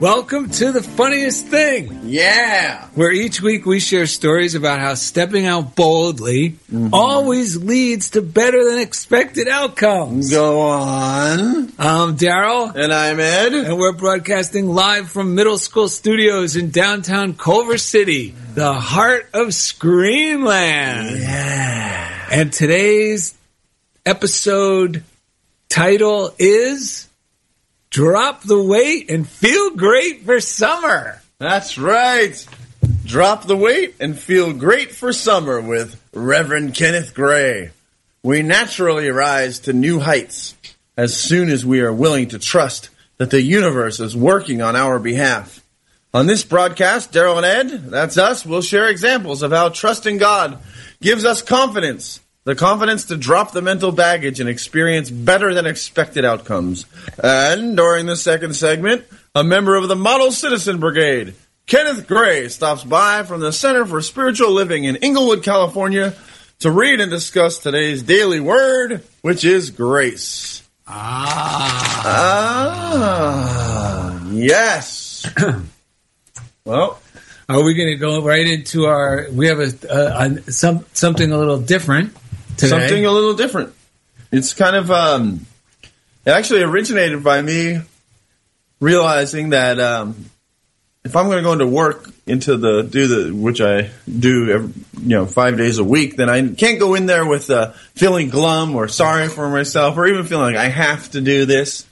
Welcome to the funniest thing. Yeah. Where each week we share stories about how stepping out boldly mm-hmm. always leads to better than expected outcomes. Go on. I'm Daryl. And I'm Ed. And we're broadcasting live from middle school studios in downtown Culver City, the heart of Screenland. Yeah. And today's episode title is drop the weight and feel great for summer. That's right. Drop the weight and feel great for summer with Reverend Kenneth Gray. We naturally rise to new heights as soon as we are willing to trust that the universe is working on our behalf. On this broadcast, Daryl and Ed, that's us, will share examples of how trusting God gives us confidence the confidence to drop the mental baggage and experience better than expected outcomes. And during the second segment, a member of the Model Citizen Brigade, Kenneth Gray, stops by from the Center for Spiritual Living in Inglewood, California, to read and discuss today's daily word, which is grace. Ah. Ah. Yes. well, are we going to go right into our? We have a, a, a some something a little different today. Something a little different. It's kind of um, it actually originated by me realizing that um, if I'm going to go into work into the do the which I do every, you know five days a week, then I can't go in there with uh, feeling glum or sorry for myself or even feeling like I have to do this.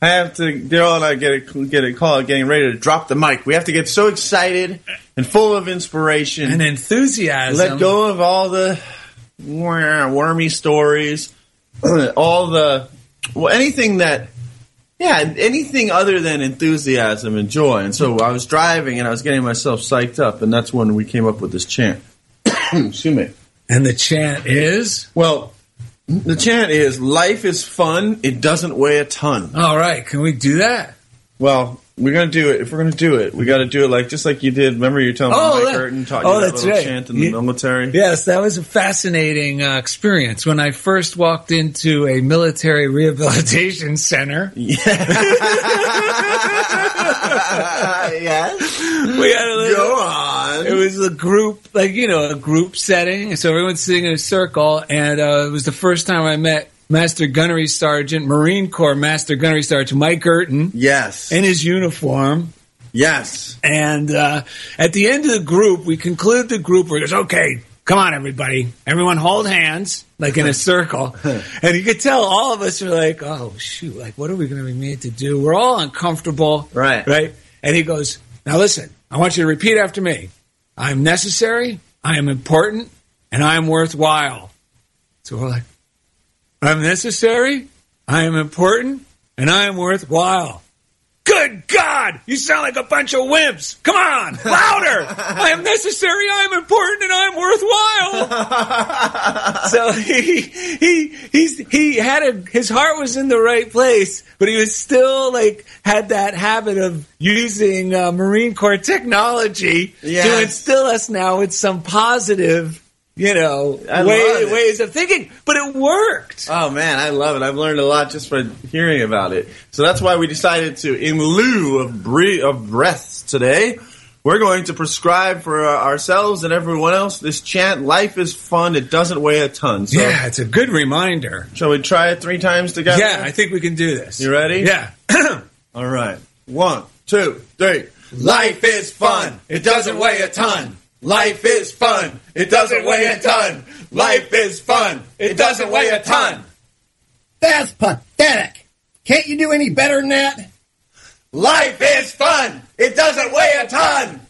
I have to, Daryl and I get a, get a call getting ready to drop the mic. We have to get so excited and full of inspiration and enthusiasm. Let go of all the wormy stories, all the well, anything that yeah, anything other than enthusiasm and joy. And so I was driving and I was getting myself psyched up, and that's when we came up with this chant. Excuse me. And the chant is well. The chant is life is fun. It doesn't weigh a ton. All right, can we do that? Well, we're gonna do it. If we're gonna do it, we got to do it like just like you did. Remember you telling oh, me Mike taught oh, you that little right. chant in the you, military. Yes, that was a fascinating uh, experience when I first walked into a military rehabilitation center. Yeah. yes. We had a little, Go on. It was a group, like you know, a group setting. So everyone's sitting in a circle, and uh, it was the first time I met Master Gunnery Sergeant, Marine Corps Master Gunnery Sergeant Mike Girton. Yes. In his uniform. Yes. And uh, at the end of the group, we conclude the group where he goes, okay, come on, everybody. Everyone hold hands, like in a circle. and you could tell all of us are like, oh, shoot, like, what are we going to be made to do? We're all uncomfortable. Right. Right. And he goes, now listen, I want you to repeat after me. I am necessary, I am important, and I am worthwhile. So we're like, I'm necessary, I am important, and I am worthwhile. Good God! You sound like a bunch of wimps. Come on, louder! I am necessary. I am important, and I am worthwhile. so he he he's he had a his heart was in the right place, but he was still like had that habit of using uh, Marine Corps technology to instill us now with some positive, you know, I way, ways of thinking. But it worked. Oh man, I love it. I've learned a lot just from hearing about it. So that's why we decided to, in lieu of bre- of breaths today, we're going to prescribe for uh, ourselves and everyone else this chant: "Life is fun. It doesn't weigh a ton." So, yeah, it's a good reminder. shall we try it three times together? Yeah, I think we can do this. You ready? Yeah. All right. One, two, three. Life is fun. It doesn't weigh a ton. Life is fun. It doesn't weigh a ton. Life is fun. It doesn't weigh a ton. That's pathetic. Can't you do any better than that? Life is fun. It doesn't weigh a ton.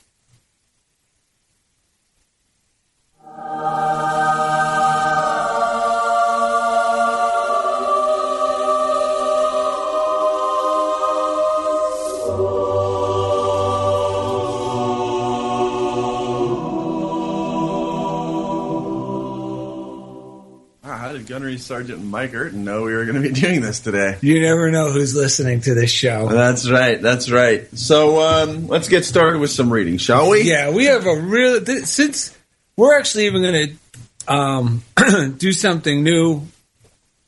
Gunnery Sergeant Mike Urton know we were going to be doing this today? You never know who's listening to this show. That's right. That's right. So um, let's get started with some reading, shall we? Yeah, we have a real th- since we're actually even going to um, do something new.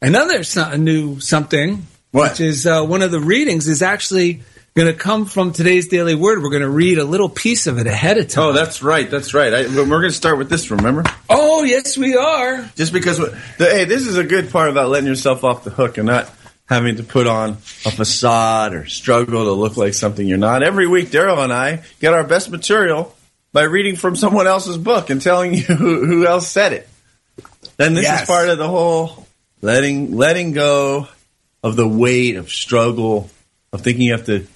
Another so- new something, What? which is uh, one of the readings, is actually going to come from today's daily word. We're going to read a little piece of it ahead of oh, time. Oh, that's right. That's right. I, we're going to start with this. Remember, oh yes, we are. just because the, hey, this is a good part about letting yourself off the hook and not having to put on a facade or struggle to look like something you're not. Every week, Daryl and I get our best material by reading from someone else's book and telling you who, who else said it. And this Yes. is part of the whole letting letting go of the weight of struggle of thinking you have to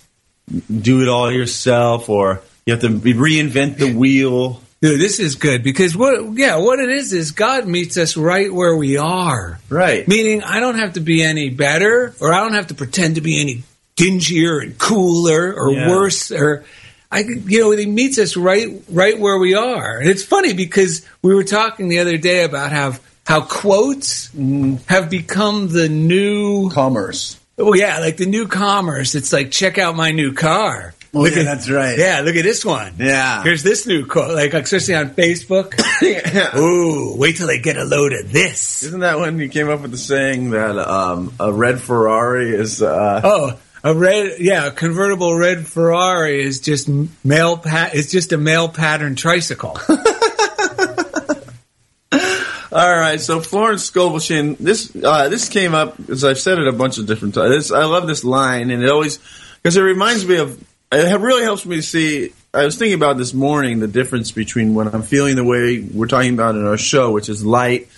do it all yourself or you have to reinvent the wheel. Dude, this is good because what? Yeah, what it is is God meets us right where we are. Right. Meaning, I don't have to be any better, or I don't have to pretend to be any dingier and cooler or Yeah. worse, or I, you know, he meets us right, right where we are. And it's funny because we were talking the other day about how how quotes mm-hmm. have become the new, Commerce. Oh yeah, like the new commerce. It's like check out my new car. Oh, yeah, that's right. Yeah, look at this one. Yeah. Here's this new quote, like especially on Facebook. Ooh, wait till they get a load of this. Isn't that when you came up with the saying that um, a red Ferrari is? Uh, Oh, a red, yeah, a convertible red Ferrari is just male pat. It's just a male pattern tricycle. All right, so Florence Scovel Shinn, this uh, this came up as I've said it a bunch of different times. I love this line, and it always because it reminds me of. It really helps me see. I was thinking about this morning the difference between when I'm feeling the way we're talking about in our show, which is light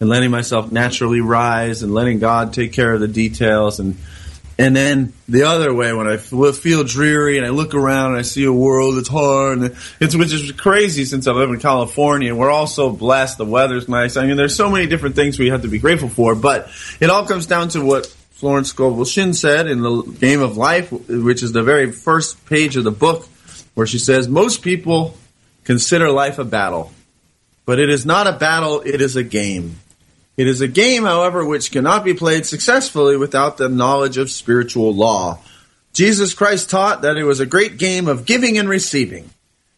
and letting myself naturally rise and letting God take care of the details, and and then the other way when I feel dreary and I look around and I see a world that's hard and it's which is crazy since I live in California and we're all so blessed. The weather's nice. I mean, there's so many different things we have to be grateful for, but it all comes down to what Florence Scovel Shinn said in the Game of Life, which is the very first page of the book, where she says most people consider life a battle, but it is not a battle. It is a game. It is a game, however, which cannot be played successfully without the knowledge of spiritual law. Jesus Christ taught that it was a great game of giving and receiving.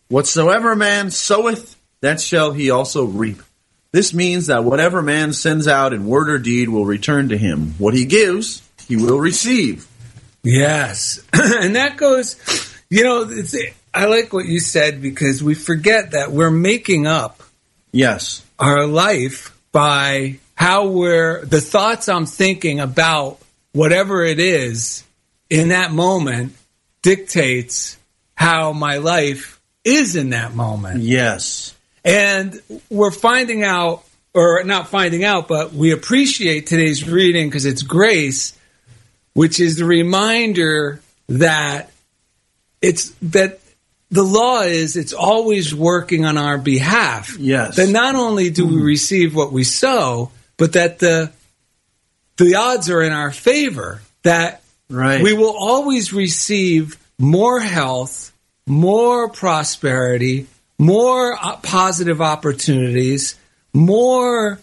Whatsoever man soweth, that shall he also reap. This means that whatever man sends out in word or deed will return to him. What he gives, he will receive. yes, and that goes. You know, it's, I like what you said because we forget that we're making up Yes. our life by how we're the thoughts I'm thinking about whatever it is in that moment dictates how my life is in that moment. Yes. And we're finding out, or not finding out, but we appreciate today's reading because it's grace, which is the reminder that it's that the law is it's always working on our behalf. Yes. That not only do we receive what we sow, but that the the odds are in our favor that Right. we will always receive more health, more prosperity, more uh, positive opportunities, more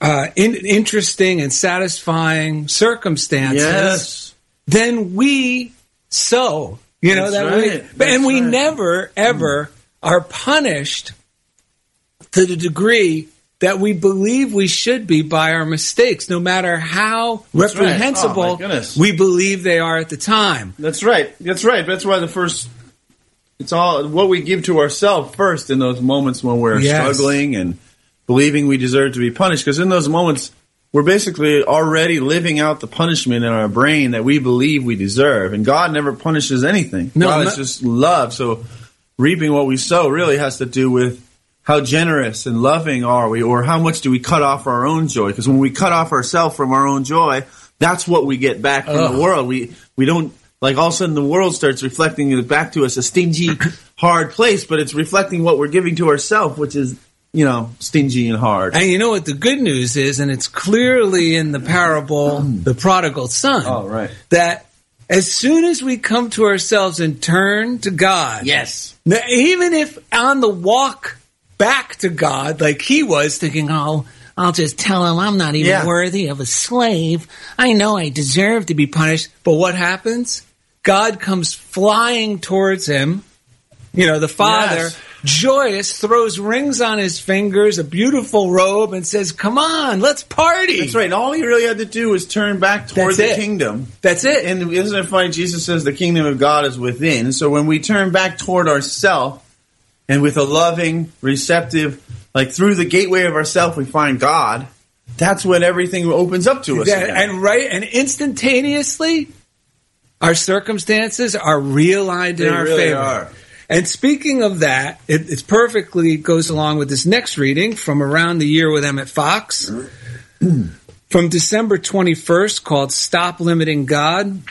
uh, in, interesting and satisfying circumstances Yes. then we sow. You know That's that right. we, That's and we right. never ever mm. are punished to the degree that we believe we should be by our mistakes, no matter how That's right. Oh, reprehensible we believe they are at the time. That's right. That's right. That's why the first. It's all what we give to ourselves first in those moments when we're Yes. struggling and believing we deserve to be punished. Because in those moments, we're basically already living out the punishment in our brain that we believe we deserve. And God never punishes anything. No, God no- is just love. So reaping what we sow really has to do with how generous and loving are we, or how much do we cut off our own joy? Because when we cut off ourselves from our own joy, that's what we get back from Ugh. the world. We we don't like all of a sudden the world starts reflecting it back to us a stingy, hard place, but it's reflecting what we're giving to ourselves, which is you know stingy and hard. And you know what the good news is, and it's clearly in the parable, mm. the prodigal son, Oh, right. that as soon as we come to ourselves and turn to God, Yes. Now, even if on the walk back to God, like he was thinking, oh, I'll just tell him I'm not even Yeah. worthy of a slave. I know I deserve to be punished. But what happens? God comes flying towards him. You know, the father, Yes. Joyous, throws rings on his fingers, a beautiful robe, and says, Come on, let's party. That's right. All he really had to do was turn back toward That's the it. kingdom. That's it. And isn't it funny? Jesus says the kingdom of God is within. So when we turn back toward ourself and with a loving, receptive, like through the gateway of ourself, we find God. That's when everything opens up to us. That- and right and instantaneously our circumstances are realigned in our really favor are. And speaking of that it, perfectly goes along with this next reading from around the year with emmet fox from december 21st called stop limiting god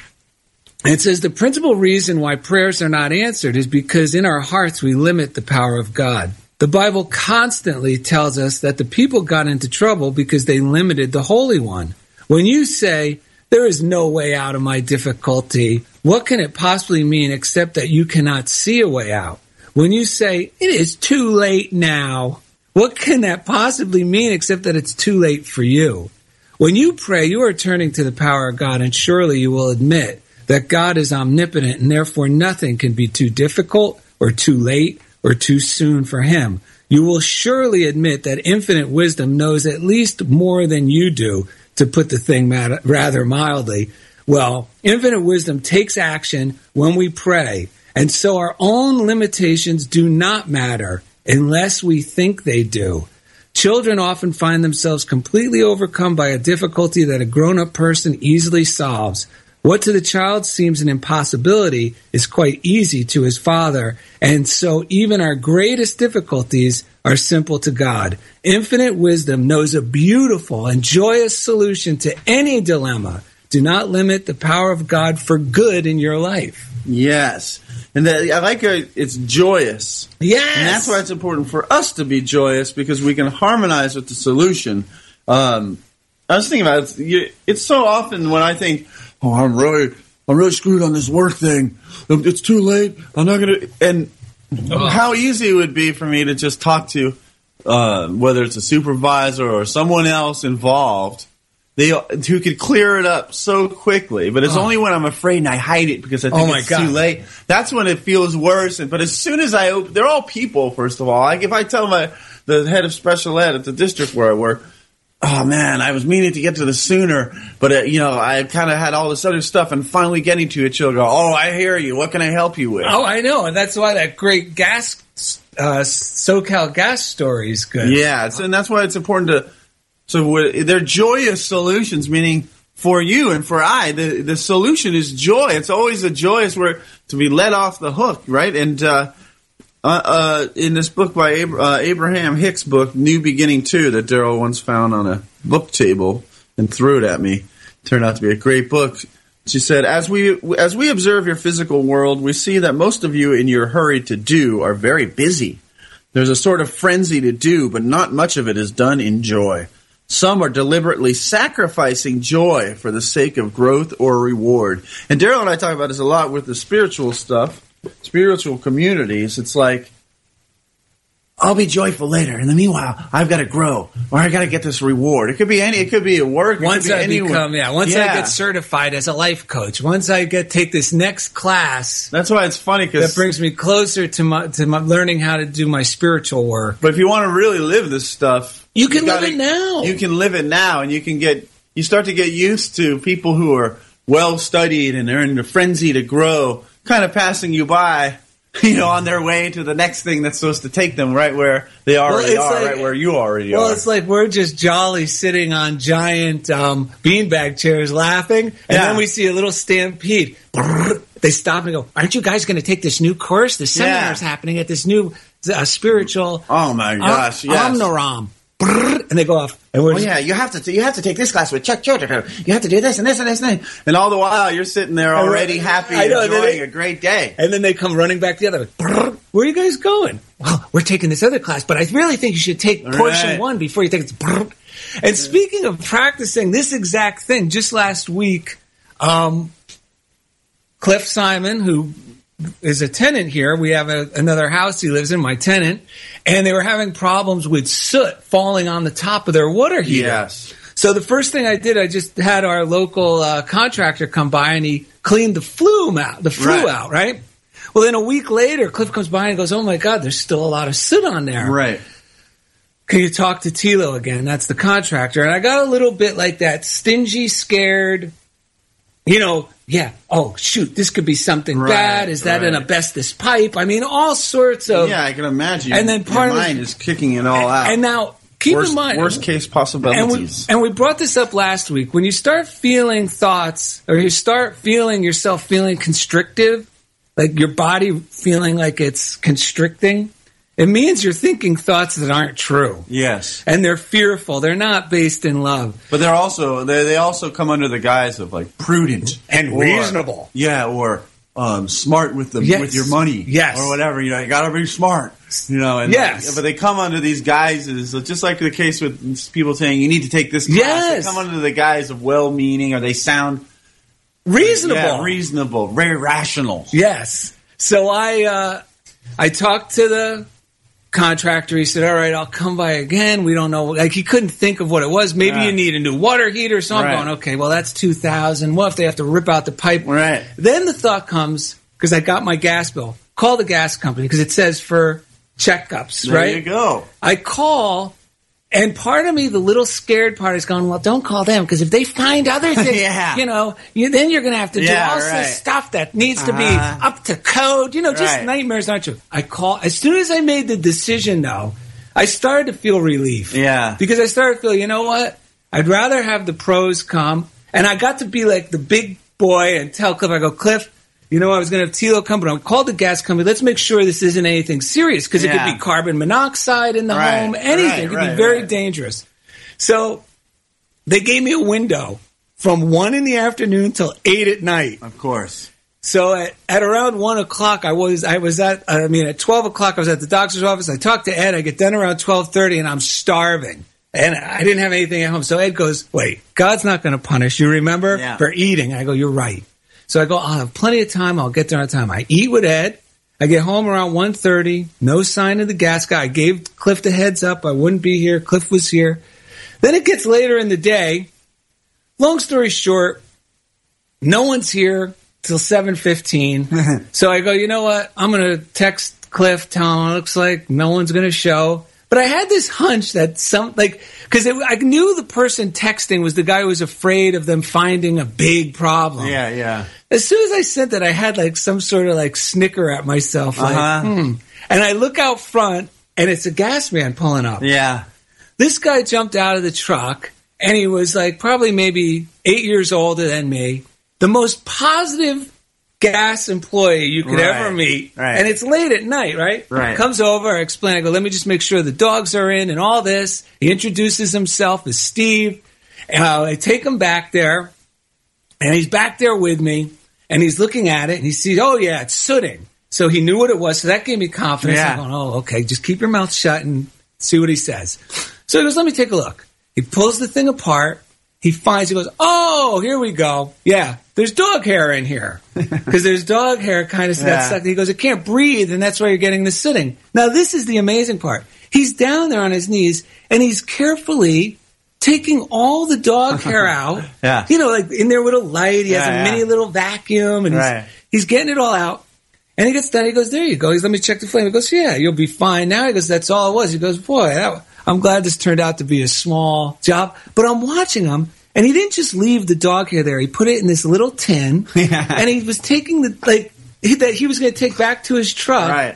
it says the principal reason why prayers are not answered is because in our hearts we limit the power of God. The Bible constantly tells us that the people got into trouble because they limited the Holy One. When you say, There is no way out of my difficulty, what can it possibly mean except that you cannot see a way out? When you say, It is too late now, what can that possibly mean except that it's too late for you? When you pray, you are turning to the power of God, and surely you will admit that God is omnipotent and therefore nothing can be too difficult or too late or too soon for him. You will surely admit that infinite wisdom knows at least more than you do, to put the thing rather mildly. Well, infinite wisdom takes action when we pray, and so our own limitations do not matter unless we think they do. Children often find themselves completely overcome by a difficulty that a grown up person easily solves. What to the child seems an impossibility is quite easy to his father, and so even our greatest difficulties are simple to God. Infinite wisdom knows a beautiful and joyous solution to any dilemma. Do not limit the power of God for good in your life. Yes. And that, I like it. It's joyous. Yes. And that's why it's important for us to be joyous because we can harmonize with the solution. Um, I was thinking about it. You- It's so often when I think, "Oh, I'm really, I'm really screwed on this work thing. It's too late. I'm not gonna." And how easy it would be for me to just talk to, uh, whether it's a supervisor or someone else involved, they who could clear it up so quickly. But it's Oh. only when I'm afraid and I hide it because I think Oh, it's God. too late. That's when it feels worse. But as soon as I open, they're all people. First of all, like if I tell my the head of special ed at the district where I work, oh man, I was meaning to get to this sooner, but uh, you know I kind of had all this other stuff, and finally getting to it, she'll go, "Oh, I hear you. What can I help you with?" Oh, I know, and that's why that great gas, uh, SoCal gas story is good. Yeah, and that's why it's important to. So they're joyous solutions, meaning for you and for I, the the solution is joy. It's always a joyous where to be let off the hook, right? And uh, uh, uh, in this book by Ab- uh, Abraham Hicks' book, New Beginning Two, that Daryl once found on a book table and threw it at me, turned out to be a great book. She said, "As we as we observe your physical world, we see that most of you, in your hurry to do, are very busy. There's a sort of frenzy to do, but not much of it is done in joy. Some are deliberately sacrificing joy for the sake of growth or reward. And Daryl and I talk about this a lot with the spiritual stuff, spiritual communities. It's like, I'll be joyful later. In the meanwhile, I've got to grow, or I got to get this reward. It could be any. It could be at work. it Once could be I become, yeah, once I get certified as a life coach, once I get take this next class, That's why it's funny because that brings me closer to my to my learning how to do my spiritual work. But if you want to really live this stuff, You can live gotta- it now. You can live it now, and you can get. You start to get used to people who are well studied and they're in a frenzy to grow, kind of passing you by. You know, on their way to the next thing that's supposed to take them right where they already it's are, like- right where you already Well, are. Well, it's like we're just jolly sitting on giant um, beanbag chairs laughing, and Yeah. then we see a little stampede. They stop and go, "Aren't you guys going to take this new course? The seminar's happening at this new uh, spiritual oh my gosh! Om- yes. Omniram." And they go off, and we're Oh yeah, you have to you have to take this class with Chuck. You have to do this and this and this and this. And all the while you're sitting there already happy, I know, enjoying they- a great day. And then they come running back the other way. Where are you guys going? Well, we're taking this other class, but I really think you should take portion Right. one before you take it. And speaking of practicing this exact thing, just last week, um, Cliff Simon, who is a tenant here, we have a, another house he lives in, my tenant, and they were having problems with soot falling on the top of their water heater. Yes. So the first thing I did, I just had our local uh, contractor come by and he cleaned the flume out, the flue Right. out, right? Well, then a week later, Cliff comes by and goes, "Oh my God, there's still a lot of soot on there. Right. Can you talk to Tilo again? That's the contractor." And I got a little bit like that, stingy, scared. You know, yeah. Oh shoot, this could be something Right, bad. Is that an asbestos pipe? I mean, all sorts of. yeah, I can imagine. And then part of your the- mind is kicking it all out. And now, keep worst, in mind, worst case and we, possibilities. and we brought this up last week. When you start feeling thoughts, or you start feeling yourself feeling constrictive, like your body feeling like it's constricting, it means you're thinking thoughts that aren't true. yes, And they're fearful. They're not based in love. but they're also they, they also come under the guise of like prudent And or- reasonable. Yeah, or um, smart with the Yes. with your money. Yes. or whatever. You know, you got to be smart. You know, and Yes. like, but they come under these guises, just like the case with people saying you need to take this class. Yes. They come under the guise of well-meaning, or they sound Reasonable. yeah, reasonable, very rational. Yes. So I uh, I talked to the contractor. He said, "All right, I'll come by again." We don't know. Like he couldn't think of what it was. Maybe Right. you need a new water heater. So I'm Right. going, okay, well that's two thousand. What if they have to rip out the pipe? Right. Then the thought comes because I got my gas bill. Call the gas company because it says for checkups. There right. There you go. I call. And part of me, the little scared part, is going, well, don't call them because if they find other things, Yeah. you know, you, then you're going to have to Yeah, do all right. this stuff that needs to be Uh-huh. up to code. You know, just Right. nightmares, aren't you? I call as soon as I made the decision, though, I started to feel relief. Yeah. because I started to feel, you know what? I'd rather have the pros come, and I got to be like the big boy and tell Cliff, I go, Cliff. You know, I was going to have Tilo come, but I called the gas company. Let's make sure this isn't anything serious because it could be carbon monoxide in the Right, home. Anything right, it could right, be very dangerous. So they gave me a window from one in the afternoon till eight at night. Of course. So at, at around one o'clock, I was I was at I mean at twelve o'clock I was at the doctor's office. I talked to Ed. I get done around twelve thirty, and I'm starving, and I didn't have anything at home. So Ed goes, "Wait, God's not going to punish you. Remember Yeah. for eating." I go, "You're right." So I go, "I'll have plenty of time. I'll get there on time." I eat with Ed. I get home around 1.30, No sign of the gas guy. I gave Cliff the heads up. I wouldn't be here. Cliff was here. Then it gets later in the day. Long story short, no one's here till 7.15 so i go you know what i'm going to text cliff tell him it looks like no one's going to show but i had this hunch that some like because i knew the person texting was the guy who was afraid of them finding a big problem Yeah, yeah. As soon as i sent that i had like some sort of like snicker at myself like Uh-huh. hmm and i look out front and it's a gas man pulling up Yeah. this guy jumped out of the truck and he was like probably maybe eight years older than me. The most positive gas employee you could Right, ever meet. right. And it's late at night, right? Right. Comes over, I explain, I go, let me just make sure the dogs are in and all this. He introduces himself as Steve. Uh, I take him back there. And he's back there with me, and he's looking at it, and he sees, oh yeah, it's sooting. So he knew what it was. So that gave me confidence. Yeah. I'm going, oh, okay, just keep your mouth shut and see what he says. So he goes, let me take a look. He pulls the thing apart. He finds, he goes, oh, here we go. Yeah, there's dog hair in here. Because there's dog hair kind of Yeah. stuck. He goes, it can't breathe, and that's why you're getting the sitting. Now, this is the amazing part. He's down there on his knees, and he's carefully taking all the dog hair out. Yeah. You know, like in there with a light. He has Yeah, a yeah. mini little vacuum, and he's, Right. he's getting it all out. And he gets done. He goes, "There you go." He's, "Let me check the flame." He goes, "Yeah, you'll be fine now." He goes, "That's all it was." He goes, "Boy, that, I'm glad this turned out to be a small job." But I'm watching him, and he didn't just leave the dog hair there. He put it in this little tin, Yeah. and he was taking the like he, that he was going to take back to his truck. Right.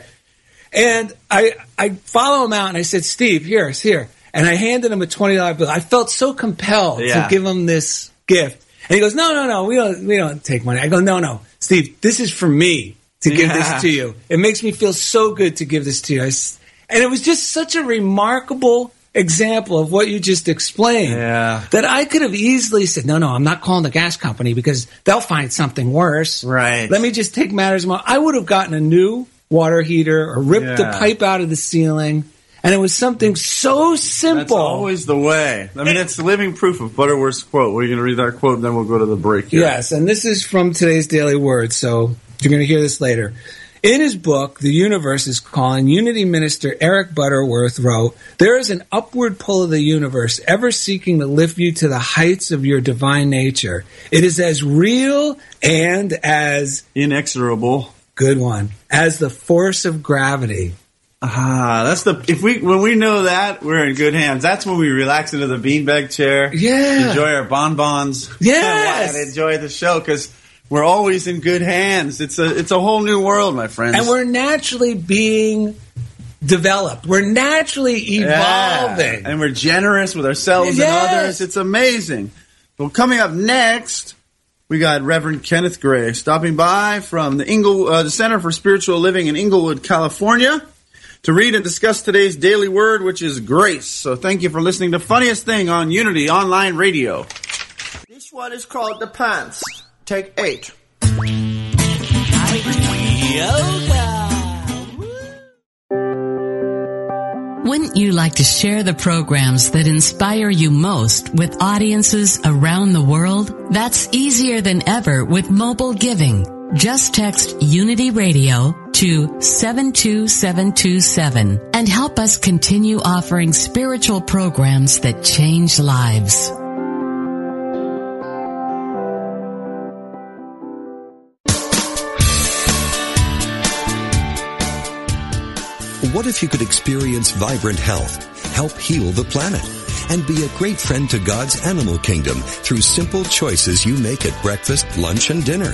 And I I follow him out, and I said, "Steve, here, here." And I handed him a twenty dollar bill. I felt so compelled Yeah. to give him this gift. And he goes, "No, no, no, we don't we don't take money." I go, "No, no, Steve, this is for me to give Yeah. this to you. It makes me feel so good to give this to you." I and it was just such a remarkable example of what you just explained Yeah. that I could have easily said, "No, no, I'm not calling the gas company because they'll find something worse." Right. Let me just take matters. I would have gotten a new water heater or ripped the pipe out of the ceiling, and it was something so That's simple. always the way. I mean, it's living proof of Butterworth's quote. We're going to read that quote, and then we'll go to the break here. Yes, and this is from today's Daily Word, so you're going to hear this later. In his book, The Universe is Calling, Unity Minister Eric Butterworth wrote, There is an upward pull of the universe, ever seeking to lift you to the heights of your divine nature. It is as real and as Inexorable. good one as the force of gravity. Ah, that's the if we when we know that we're in good hands. That's when we relax into the beanbag chair. Yeah. enjoy our bonbons. Yes. and enjoy the show because we're always in good hands. It's a it's a whole new world, my friends. and we're naturally being developed. We're naturally Yeah. evolving. and we're generous with ourselves Yes. and others. It's amazing. Well, coming up next, we got Reverend Kenneth Gray stopping by from the Ingle, uh, the Center for Spiritual Living in Inglewood, California, to read and discuss today's daily word, which is grace. So, thank you for listening to Funniest Thing on Unity Online Radio. This one is called The Pants. Take eight. Wouldn't you like to share the programs that inspire you most with audiences around the world? That's easier than ever with mobile giving. Just text Unity Radio to 72727 and help us continue offering spiritual programs that change lives. What if you could experience vibrant health, help heal the planet, and be a great friend to God's animal kingdom through simple choices you make at breakfast, lunch, and dinner?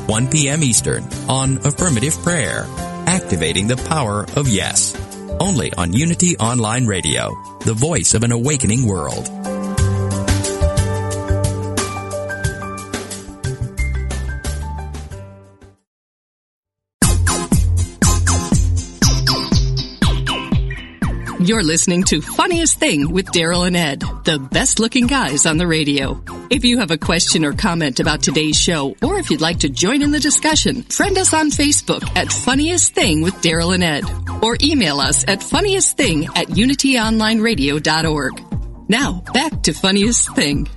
1 p.m. Eastern on Affirmative Prayer, Activating the Power of Yes. Only on Unity Online Radio, the voice of an awakening world. You're listening to Funniest Thing with Daryl and Ed, the best looking guys on the radio. If you have a question or comment about today's show, or if you'd like to join in the discussion, friend us on Facebook at Funniest Thing with Daryl and Ed, or email us at funniestthing at unityonlineradio.org. Now, back to Funniest Thing.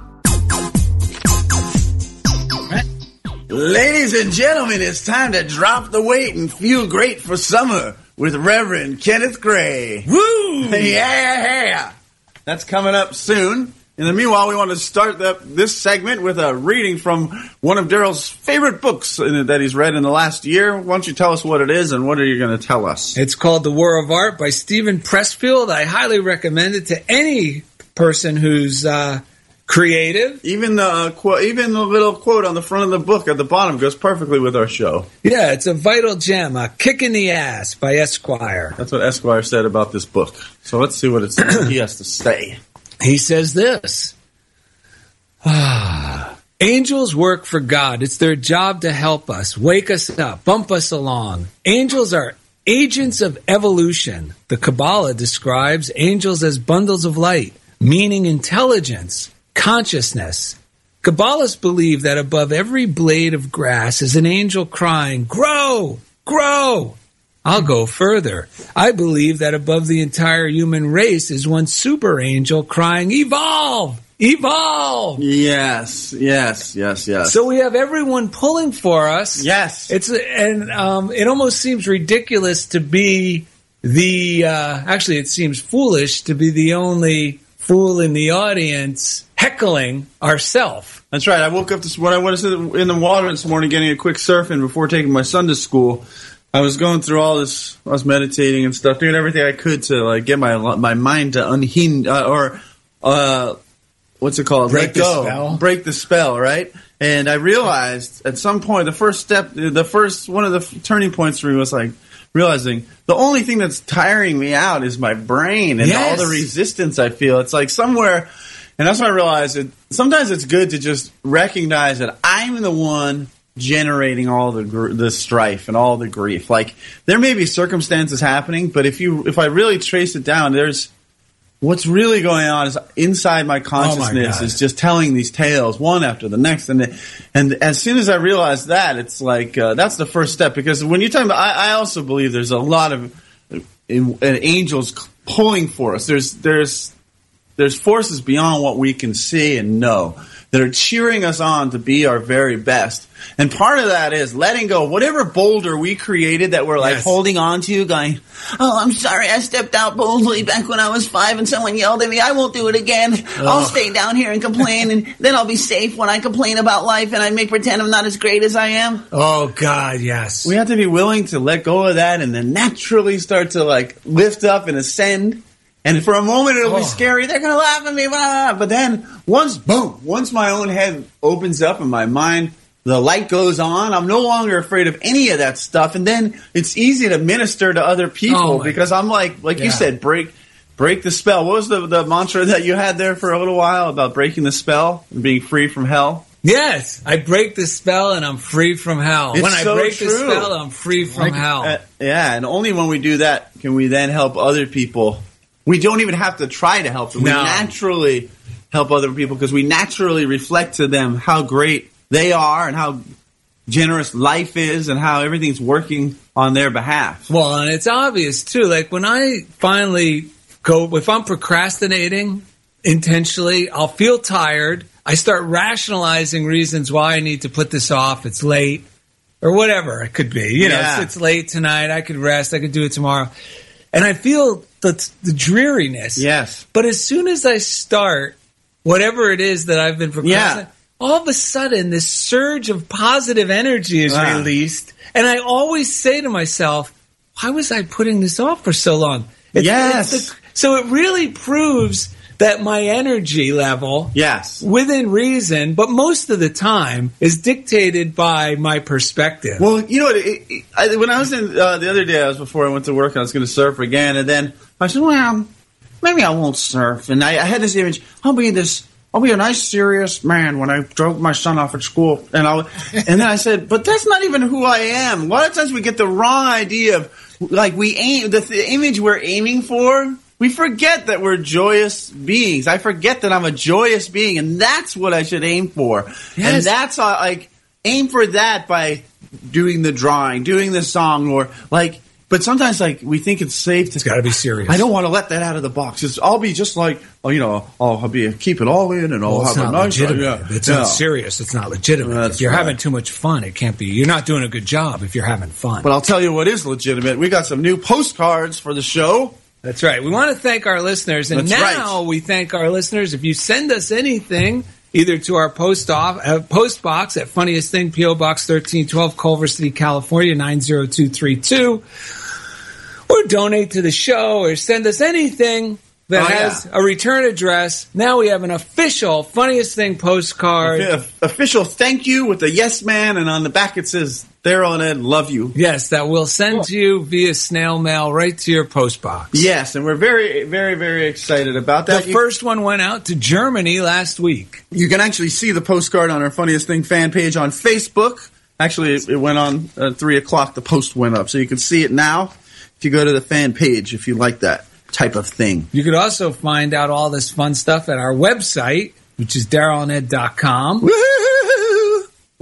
Ladies and gentlemen, it's time to drop the weight and feel great for summer with Reverend Kenneth Gray. Woo! Yeah, yeah. That's coming up soon. In the meanwhile, we want to start the, this segment with a reading from one of Daryl's favorite books in, that he's read in the last year. Why don't you tell us what it is and what are you going to tell us? It's called The War of Art by Steven Pressfield. I highly recommend it to any person who's uh, creative. Even the uh, quote, even the little quote on the front of the book at the bottom goes perfectly with our show. Yeah, it's a vital gem, a kick in the ass by Esquire. That's what Esquire said about this book. So let's see what it's, he has to say. He says this. Ah, Angels work for God. It's their job to help us, wake us up, bump us along. Angels are agents of evolution. The Kabbalah describes angels as bundles of light, meaning intelligence, consciousness. Kabbalists believe that above every blade of grass is an angel crying, Grow! Grow! I'll go further. I believe that above the entire human race is one super angel crying, Evolve! Evolve! Yes, yes, yes, yes. So we have everyone pulling for us. Yes. It's and um, it almost seems ridiculous to be the uh, actually it seems foolish to be the only fool in the audience heckling ourself. That's right. I woke up this when I was in the water this morning getting a quick surfing before taking my son to school. I was going through all this. I was meditating and stuff, doing everything I could to like get my my mind to unhinge uh, or uh, what's it called? Break Let the go, spell. break the spell, right? And I realized at some point, the first step, the first one of the f- turning points for me was like realizing the only thing that's tiring me out is my brain and Yes. all the resistance I feel. It's like somewhere, and that's when I realized that Sometimes it's good to just recognize that I'm the one generating all the gr- the strife and all the grief. Like there may be circumstances happening, but if you if I really trace it down, there's what's really going on is inside my consciousness God. is just telling these tales one after the next and the, and as soon as i realize that it's like uh, that's the first step because when you're talking about i, I also believe there's a lot of uh, in, uh, angels pulling for us there's there's there's forces beyond what we can see and know that are cheering us on to be our very best. And part of that is letting go whatever boulder we created that we're like Yes. holding on to, going, Oh, I'm sorry. I stepped out boldly back when I was five and someone yelled at me. I won't do it again. I'll stay down here and complain and then I'll be safe when I complain about life and I make pretend I'm not as great as I am. Oh God, yes. we have to be willing to let go of that and then naturally start to like lift up and ascend. And for a moment it'll Oh. be scary. They're gonna laugh at me, blah, blah, blah. but then once boom, once my own head opens up and my mind, the light goes on. I'm no longer afraid of any of that stuff, and then it's easy to minister to other people Oh, because I'm like, like you said, break. Break the spell. What was the, the mantra that you had there for a little while about breaking the spell and being free from hell? Yes, I break the spell and I'm free from hell. It's when I so break the spell, I'm free from hell. Uh, yeah, and only when we do that can we then help other people. We don't even have to try to help them. We naturally help other people because we naturally reflect to them how great they are and how generous life is and how everything's working on their behalf. Well, and it's obvious too. Like when I finally go, if I'm procrastinating intentionally, I'll feel tired. I start rationalizing reasons why I need to put this off. It's late or whatever it could be. You know, Yeah. it's, it's late tonight. I could rest. I could do it tomorrow. And I feel the, the dreariness. Yes. But as soon as I start whatever it is that I've been procrastinating, all of a sudden this surge of positive energy is Ah. released. And I always say to myself, why was I putting this off for so long? Yes. the- so it really proves that my energy level, Yes. within reason, but most of the time, is dictated by my perspective. Well, you know what? It, it, I, when I was in uh, the other day, I was before I went to work. I was going to surf again, and then I said, "Well, maybe I won't surf." And I, I had this image: I'll be this, I'll be a nice, serious man when I drove my son off at school. And I, and then I said, "But that's not even who I am." A lot of times we get the wrong idea of like we aim the, the image we're aiming for we forget that we're joyous beings. I forget that I'm a joyous being, and that's what I should aim for. And that's how, like aim for that by doing the drawing, doing the song, or like. But sometimes, like we think it's safe to. It's got to be serious. I don't want to let that out of the box. It's, I'll be just like, oh, you know, I'll be keep it all in, and I'll Well, have a nice. legitimate. Yeah, It's yeah. not serious. It's not legitimate. That's if you're right. having too much fun, it can't be. You're not doing a good job if you're having fun. But I'll tell you what is legitimate. We got some new postcards for the show. That's right. We want to thank our listeners, and That's now we thank our listeners. If you send us anything, either to our post off uh, post box at Funniest Thing PO Box thirteen twelve Culver City, California nine zero two three two, or donate to the show, or send us anything that Oh, has a return address. Now we have an official Funniest Thing postcard. Offi- Official thank you with a yes man, and on the back it says, "Daryl and Ed, love you." Yes, that will send to you via snail mail right to your post box. Yes, and we're very, very, very excited about The that. You- first one went out to Germany last week. You can actually see the postcard on our Funniest Thing fan page on Facebook. Actually, it, it went on at 3 o'clock. The post went up. So you can see it now if you go to the fan page if you like that type of thing. You could also find out all this fun stuff at our website, which is darylanded.com. Woo!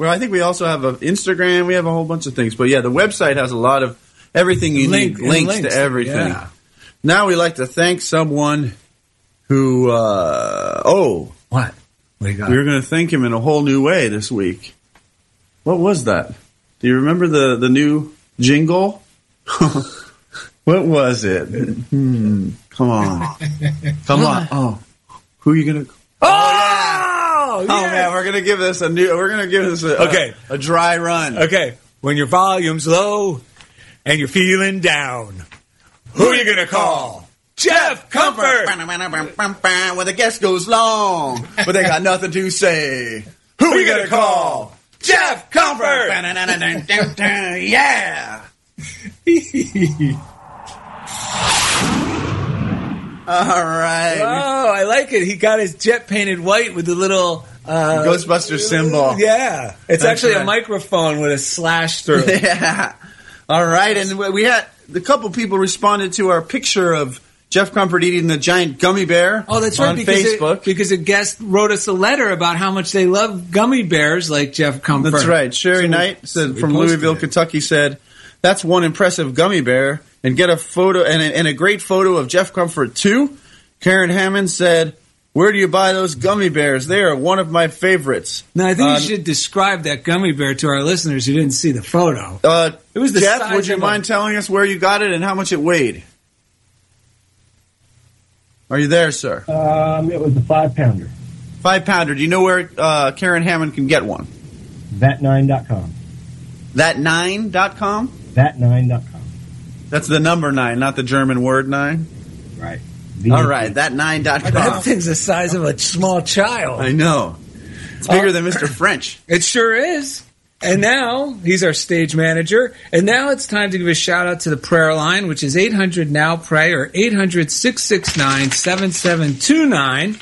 Well, I think we also have an Instagram. We have a whole bunch of things. But yeah, the website has a lot of everything you Link- need, links, links, to everything. yeah. Now we like to thank someone who, uh, oh, What? You got? we were going to thank him in a whole new way this week. What was that? Do you remember the, the new jingle? what was it? Hmm. Come on. Come on. Oh. Who are you going to. Oh, Oh, oh man, we're gonna give this a new. We're gonna give this a, Okay. a, a dry run. Okay, when your volume's low and you're feeling down, who are you going to call? Jeff Comfort! When the guest goes long, but they got nothing to say. Who are you gonna call? Jeff Comfort! Yeah. All right. Oh, I like it. He got his jet painted white with the little uh, Ghostbuster symbol. Yeah, it's That's actually right. a microphone with a slash through. it. Yeah. All right, and we had a couple people responded to our picture of Jeff Comfort eating the giant gummy bear. Oh, that's right. on because Facebook. It, because a guest wrote us a letter about how much they love gummy bears like Jeff Comfort. That's right. Sherry So we- Knight said we from Louisville, it. Kentucky said, "That's one impressive gummy bear." And get a photo and a, and a great photo of Jeff Comfort too. Karen Hammond said, "Where do you buy those gummy bears? They are one of my favorites." Now, I think Uh, you should describe that gummy bear to our listeners who didn't see the photo. Uh, It was the Jeff, would you of a- mind telling us where you got it and how much it weighed? Are you there, sir? Um, it was a five pounder. Five pounder. Do you know where uh, Karen Hammond can get one? That9.com. That9.com? That9.com. That's the number nine, not the German word nine. Right. All right, that9.com. That thing's the size of a small child. I know. It's bigger than Mr. Uh, French. It sure is. And now he's our stage manager. And now it's time to give a shout out to the prayer line, which is 800 now pray or 800 669 7729.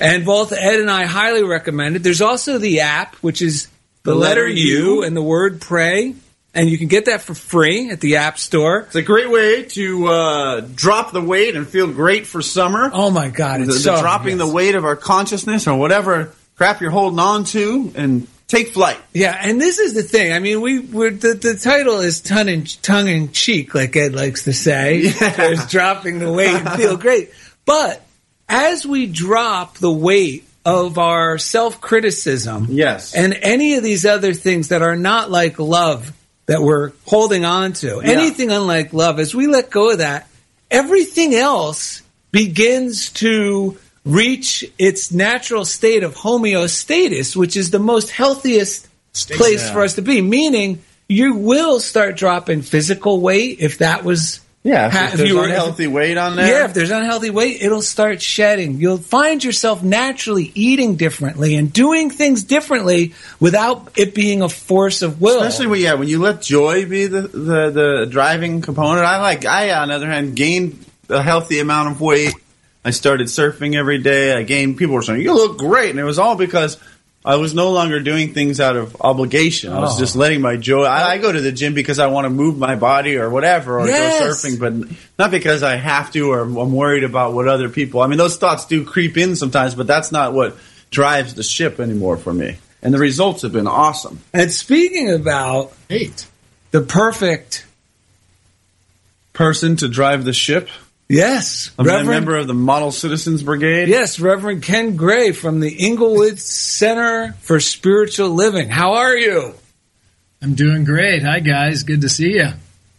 And both Ed and I highly recommend it. There's also the app, which is the, The letter letter U U. and the word pray. And you can get that for free at the App Store. It's a great way to uh, drop the weight and feel great for summer. Oh my God! It's the so dropping yes. the weight of our consciousness or whatever crap you're holding on to and take flight. Yeah, and this is the thing. I mean, we we're, the the title is tongue in tongue in cheek, like Ed likes to say. Yeah. There's dropping the weight and feel great, but as we drop the weight of our self criticism, Yes. and any of these other things that are not like love that we're holding on to, Yeah. anything unlike love, as we let go of that, everything else begins to reach its natural state of homeostasis, which is the most healthiest place Yeah. for us to be. Meaning, you will start dropping physical weight if that was Yeah, if, ha- if there's you were- unhealthy weight on there. yeah, if there's unhealthy weight, it'll start shedding. You'll find yourself naturally eating differently and doing things differently without it being a force of will. Especially when, yeah, when you let joy be the, the, the driving component. I like, I, on the other hand, gained a healthy amount of weight. I started surfing every day. I gained, people were saying, you look great. And it was all because I was no longer doing things out of obligation. I was Oh. just letting my joy. I, I go to the gym because I want to move my body or whatever, or Yes. go surfing, but not because I have to or I'm worried about what other people. I mean, those thoughts do creep in sometimes, but that's not what drives the ship anymore for me. And the results have been awesome. And speaking about eight, the perfect person to drive the ship. Yes, I'm a Reverend- member of the Model Citizens Brigade. Yes, Reverend Ken Gray from the Inglewood Center for Spiritual Living. How are you? I'm doing great. Hi, guys. Good to see you.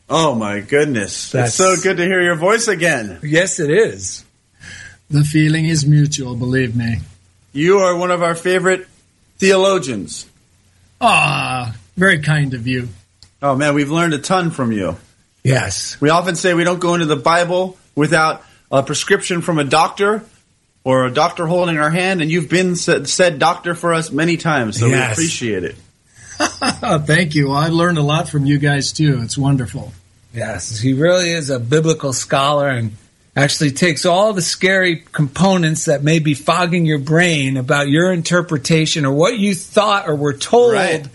Oh my goodness! That's- It's so good to hear your voice again. Yes, it is. The feeling is mutual, believe me. You are one of our favorite theologians. Ah, very kind of you. Oh man, we've learned a ton from you. Yes. We often say we don't go into the Bible without a prescription from a doctor or a doctor holding our hand, and you've been said, said doctor for us many times, so we appreciate it. Thank you. I've learned a lot from you guys too. It's wonderful. Yes, he really is a biblical scholar and actually takes all the scary components that may be fogging your brain about your interpretation or what you thought or were told Right.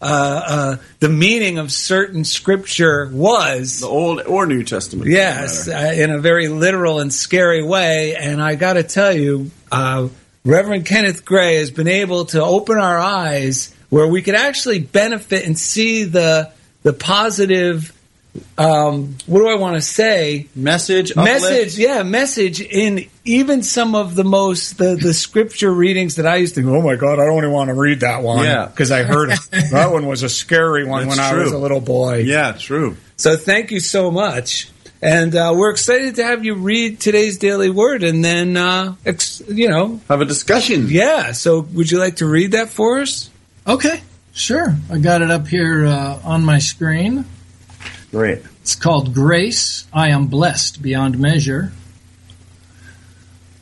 Uh, uh, the meaning of certain scripture was. The Old or New Testament. Yes, uh, in a very literal and scary way. And I got to tell you, uh, Reverend Kenneth Gray has been able to open our eyes where we could actually benefit and see the the positive. Um, what do I want to say? Message, message, yeah, message in even some of the most the the scripture readings that I used to go. Oh my God, I don't even want to read that one. Yeah. because I heard it. that one was a scary one That's when I was a little boy. Yeah, true. So thank you so much. And uh, we're excited to have you read today's daily word and then, uh, ex- you know, have a discussion. Yeah. So would you like to read that for us? Okay, sure. I got it up here uh, on my screen. Great. It's called Grace. I am blessed beyond measure.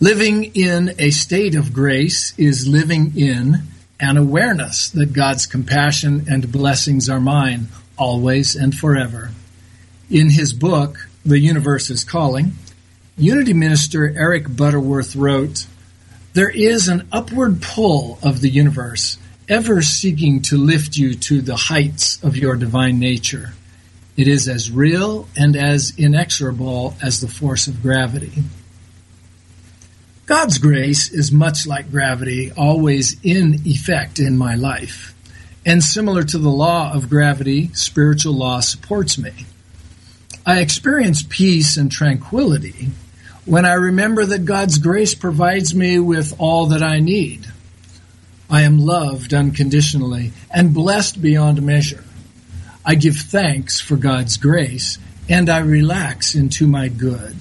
Living in a state of grace is living in an awareness that God's compassion and blessings are mine always and forever. In his book, The Universe is Calling, Unity Minister Eric Butterworth wrote, There is an upward pull of the universe, ever seeking to lift you to the heights of your divine nature. It is as real and as inexorable as the force of gravity. God's grace is much like gravity, always in effect in my life. And similar to the law of gravity, spiritual law supports me. I experience peace and tranquility when I remember that God's grace provides me with all that I need. I am loved unconditionally and blessed beyond measure. I give thanks for God's grace and I relax into my good.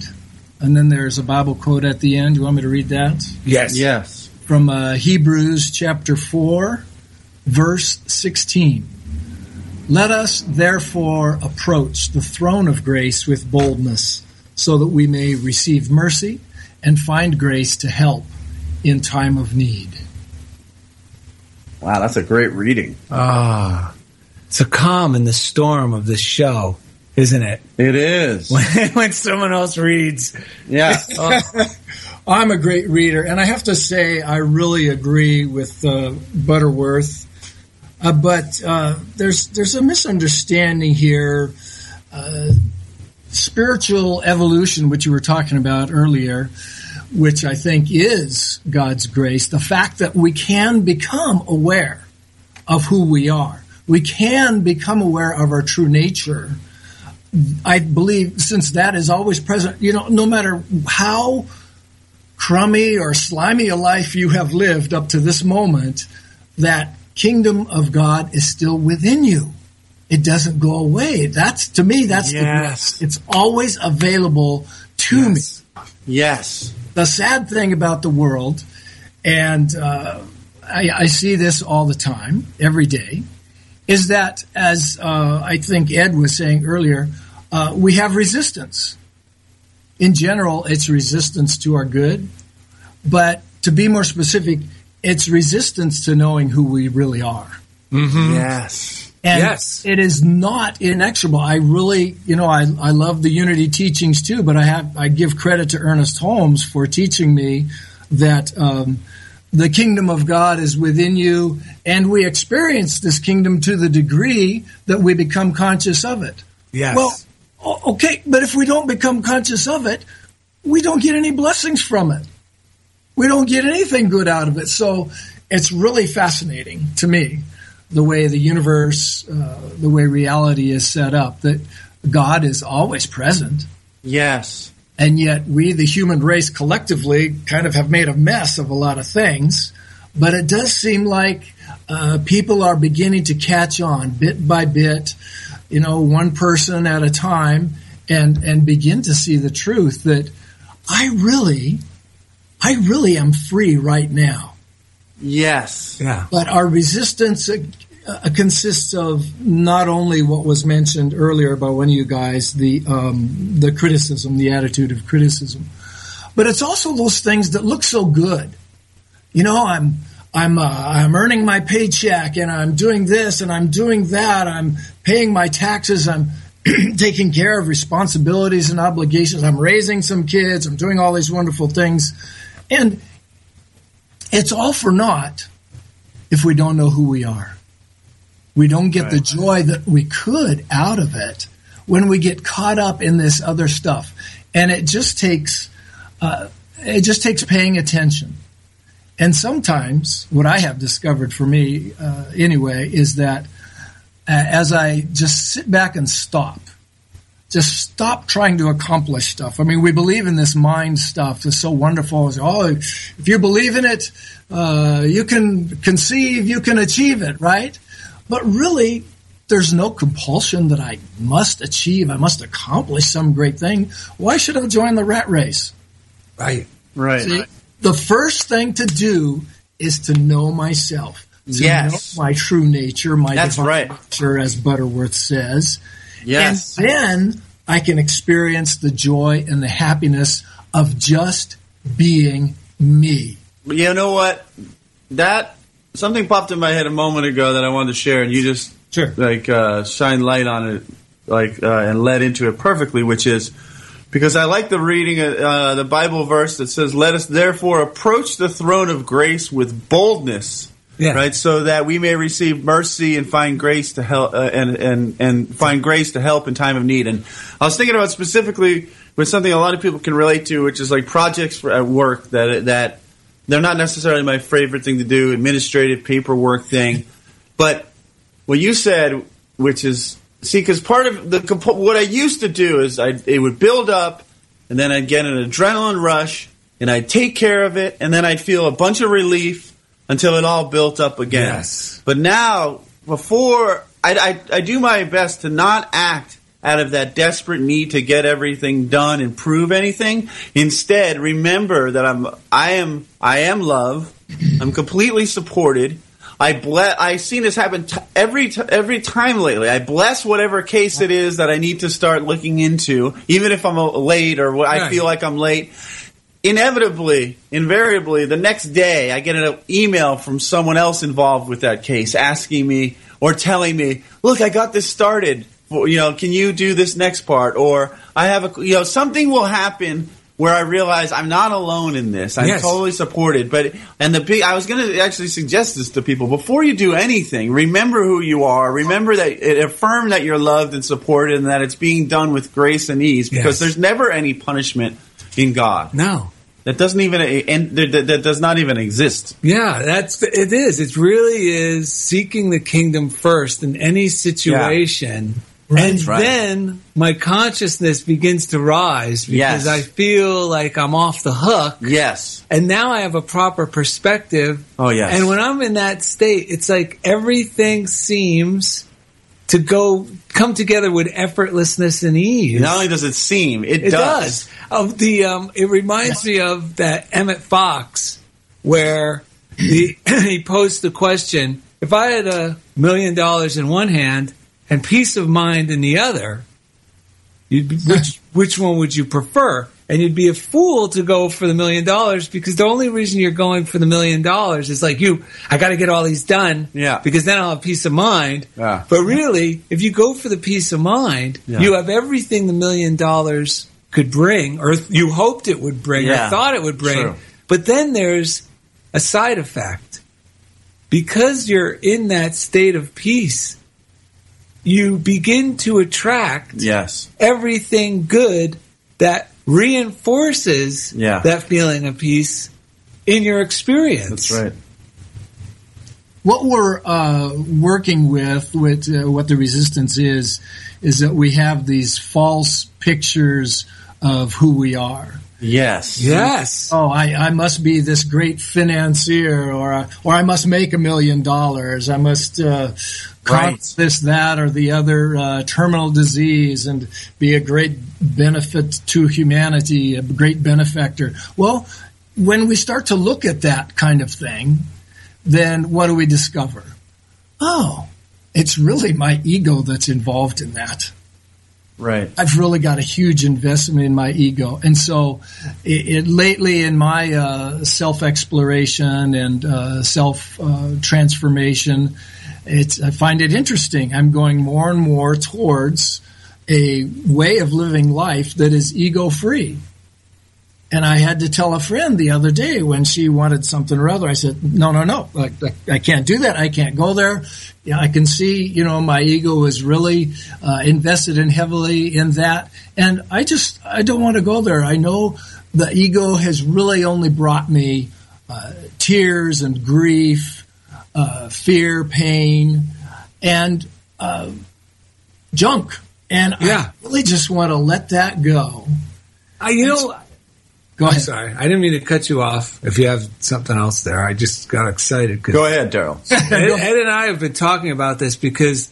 And then there's a Bible quote at the end. You want me to read that? Yes. Yes. From uh, Hebrews chapter 4, verse 16. Let us therefore approach the throne of grace with boldness, so that we may receive mercy and find grace to help in time of need. Wow, that's a great reading. Ah, it's a calm in the storm of this show, isn't it? It is. When, when someone else reads. Yeah. I'm a great reader, and I have to say I really agree with uh, Butterworth. Uh, but uh, there's there's a misunderstanding here. Uh, spiritual evolution, which you were talking about earlier, which I think is God's grace, the fact that we can become aware of who we are, we can become aware of our true nature. I believe since that is always present, you know, no matter how crummy or slimy a life you have lived up to this moment, that kingdom of God is still within you. It doesn't go away. That's to me. That's the Yes. grace. It's always available to me. Yes. The sad thing about the world, and uh, I, I see this all the time, every day, is that as uh, I think Ed was saying earlier, uh, we have resistance. In general, it's resistance to our good, but to be more specific, it's resistance to knowing who we really are. Mm-hmm. Yes. And Yes. it is not inexorable. I really, you know, I, I love the unity teachings too, but I have I give credit to Ernest Holmes for teaching me that um, the kingdom of God is within you, and we experience this kingdom to the degree that we become conscious of it. Yes. Well, okay, but if we don't become conscious of it, we don't get any blessings from it. We don't get anything good out of it. So it's really fascinating to me the way the universe, uh, the way reality is set up, that God is always present. Yes. And yet we, the human race collectively, kind of have made a mess of a lot of things. But it does seem like uh, people are beginning to catch on bit by bit, you know, one person at a time, and, and begin to see the truth that I really, I really am free right now. Yes. Yeah. But our resistance uh, uh, consists of not only what was mentioned earlier by one of you guys, the um, the criticism, the attitude of criticism, but it's also those things that look so good. You know, I'm I'm uh, I'm earning my paycheck, and I'm doing this, and I'm doing that. I'm paying my taxes. I'm taking care of responsibilities and obligations. I'm raising some kids. I'm doing all these wonderful things, and it's all for naught if we don't know who we are. We don't get the joy that we could out of it when we get caught up in this other stuff. And it just takes, uh, it just takes paying attention. And sometimes what I have discovered for me, uh, anyway, is that uh, as I just sit back and stop, just stop trying to accomplish stuff. I mean, we believe in this mind stuff. It's so wonderful. It's, oh, if you believe in it, uh, you can conceive, you can achieve it, right? But really, there's no compulsion that I must achieve. I must accomplish some great thing. Why should I join the rat race? Right. Right. See, the first thing to do is to know myself. To Yes. know my true nature, my That's divine right. nature, as Butterworth says. Yes. And then I can experience the joy and the happiness of just being me. You know what? That something popped in my head a moment ago that I wanted to share, and you just sure like uh, shine light on it, like uh, and led into it perfectly, which is because I like the reading uh, the Bible verse that says, "Let us therefore approach the throne of grace with boldness." Yeah. Right, so that we may receive mercy and find grace to help, uh, and and and find grace to help in time of need. And I was thinking about specifically with something a lot of people can relate to, which is like projects for, at work that that they're not necessarily my favorite thing to do, administrative paperwork thing. But what you said, which is see, because part of the compo- what I used to do is I it would build up, and then I'd get an adrenaline rush, and I'd take care of it, and then I'd feel a bunch of relief until it all built up again. Yes. But now, before I, I, I do my best to not act out of that desperate need to get everything done and prove anything. Instead, remember that I'm I am I am love. I'm completely supported. I bless. I've seen this happen t- every t- every time lately. I bless whatever case it is that I need to start looking into, even if I'm late or what I feel like I'm late inevitably, invariably, the next day I get an email from someone else involved with that case asking me or telling me, "Look, I got this started. You know, can you do this next part?" Or I have a, you know, something will happen where I realize I'm not alone in this. I'm Yes. totally supported. But and the big, I was going to actually suggest this to people before you do anything. Remember who you are. Remember that it affirm that you're loved and supported, and that it's being done with grace and ease. Because Yes. there's never any punishment in God. No. That doesn't even eh, and that, does not even exist. Yeah, that's it is. It really is seeking the kingdom first in any situation. And Right. then my consciousness begins to rise Yes. because I feel like I'm off the hook. Yes. And now I have a proper perspective. Oh yes. And when I'm in that state, it's like everything seems to go come together with effortlessness and ease. not only does it seem, it, It does. does. Of the um, it reminds me of that Emmet Fox where he he posed the question: If I had a million dollars in one hand and peace of mind in the other, you'd be, which which one would you prefer? And you'd be a fool to go for the million dollars because the only reason you're going for the million dollars is like you, I got to get all these done. Yeah. Because then I'll have peace of mind. Yeah. But really, if you go for the peace of mind, Yeah. you have everything the million dollars could bring, or you hoped it would bring, Yeah. or thought it would bring. True. But then there's a side effect. Because you're in that state of peace, you begin to attract Yes. everything good that reinforces Yeah. that feeling of peace in your experience. That's right. What we're uh, working with, with uh, what the resistance is, is that we have these false pictures of who we are. Yes. Yes. Oh, I, I must be this great financier, or uh, or I must make a million dollars. I must uh, Right. Cause this, that, or the other uh, terminal disease, and be a great benefit to humanity, a great benefactor. Well, when we start to look at that kind of thing, then what do we discover? Oh, it's really my ego that's involved in that. Right. I've really got a huge investment in my ego, and so it, it lately in my uh, self exploration and uh, self uh, transformation, it's I find it interesting. I'm going more and more towards a way of living life that is ego free. And I had to tell a friend the other day when she wanted something or other. I said, "No, no, no! I, I, can't do that. I can't go there. I can see, you know, my ego is really uh, invested in heavily in that, and I just I don't want to go there. I know the ego has really only brought me uh, tears and grief, uh, fear, pain, and uh, junk, and Yeah. I really just want to let that go. I, you know, Go I'm ahead. sorry. I didn't mean to cut you off. If you have something else there, I just got excited. Cause Go ahead, Daryl. Ed, Ed and I have been talking about this because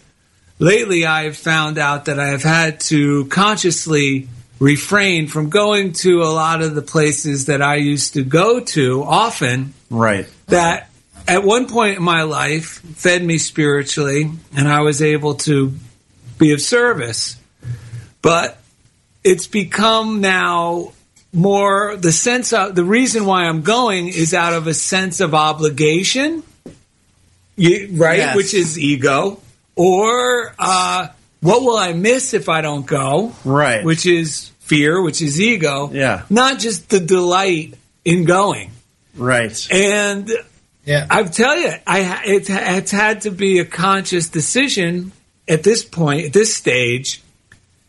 lately I've found out that I have had to consciously refrain from going to a lot of the places that I used to go to often Right. that at one point in my life fed me spiritually and I was able to be of service. But it's become now more the sense of the reason why I'm going is out of a sense of obligation, right? Yes. Which is ego. Or uh, what will I miss if I don't go? Right. Which is fear, which is ego. Yeah. Not just the delight in going. Right. And Yeah. I tell you, I it, it's had to be a conscious decision at this point, at this stage,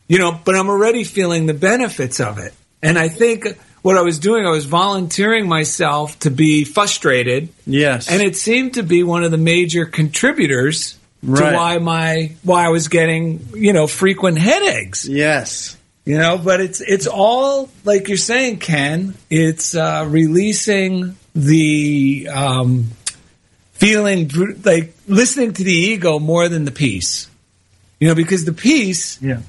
you know. But I'm already feeling the benefits of it, and I think what I was doing, I was volunteering myself to be frustrated, Yes. and it seemed to be one of the major contributors Right. to why my why I was getting you know frequent headaches. yes. You know, but it's it's all like you're saying, Ken. It's uh, releasing the um, feeling, like listening to the ego more than the peace. You know, because the peace Yeah.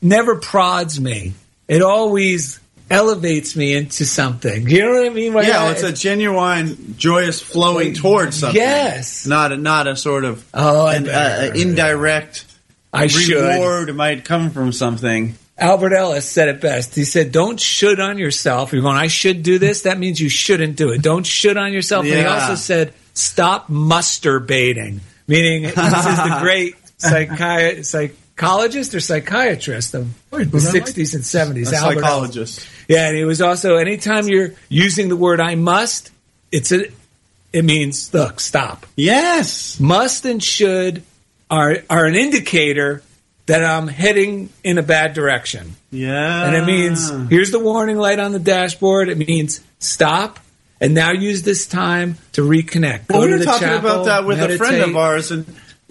never prods me. It always elevates me into something. You know what I mean? Like, Yeah, I- it's a genuine, joyous flowing towards something. Yes. Not a, not a sort of Oh, an better- uh, indirect I should. reward might come from something. Albert Ellis said it best. He said, "Don't should on yourself." You're going, "I should do this." That means you shouldn't do it. Don't should on yourself. And he also said, "Stop masturbating," meaning this is the great psychi- psychologist or psychiatrist of the but I like- '60s and '70s. A Albert Ellis. psychologist. Yeah, and he was also anytime you're using the word "I must," it's a it means look, stop. Yes. Must and should are are an indicator that I'm heading in a bad direction. Yeah. And it means here's the warning light on the dashboard. It means stop and now use this time to reconnect. Well, Go we were talking chapel, about that with a friend of ours, and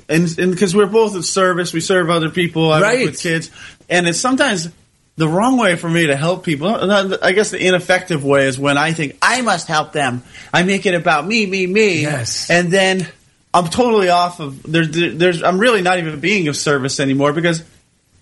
and because we're both in service, we serve other people. I work Right. with kids, and it's sometimes the wrong way for me to help people. Uh, I guess the ineffective way is when I think I must help them. I make it about me, me, me. Yes. and then I'm totally off of. There's, there's. I'm really not even being of service anymore because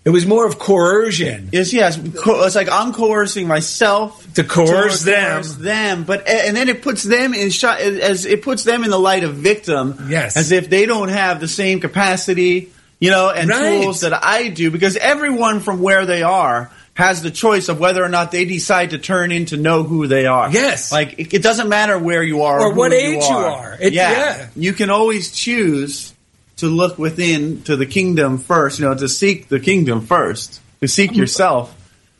It was more of coercion. Yes, yes. Co- It's like I'm coercing myself To coerce them. coerce them, but and then it puts them in shot as it puts them in the light of victim. Yes. as if they don't have the same capacity, you know, and Right. tools that I do. Because everyone from where they are has the choice of whether or not they decide to turn in to know who they are. Yes. like it, it doesn't matter where you are Or who what you age you are. It- yeah. yeah. you can always choose to look within to the kingdom first. You know, to seek the kingdom first, to seek yourself.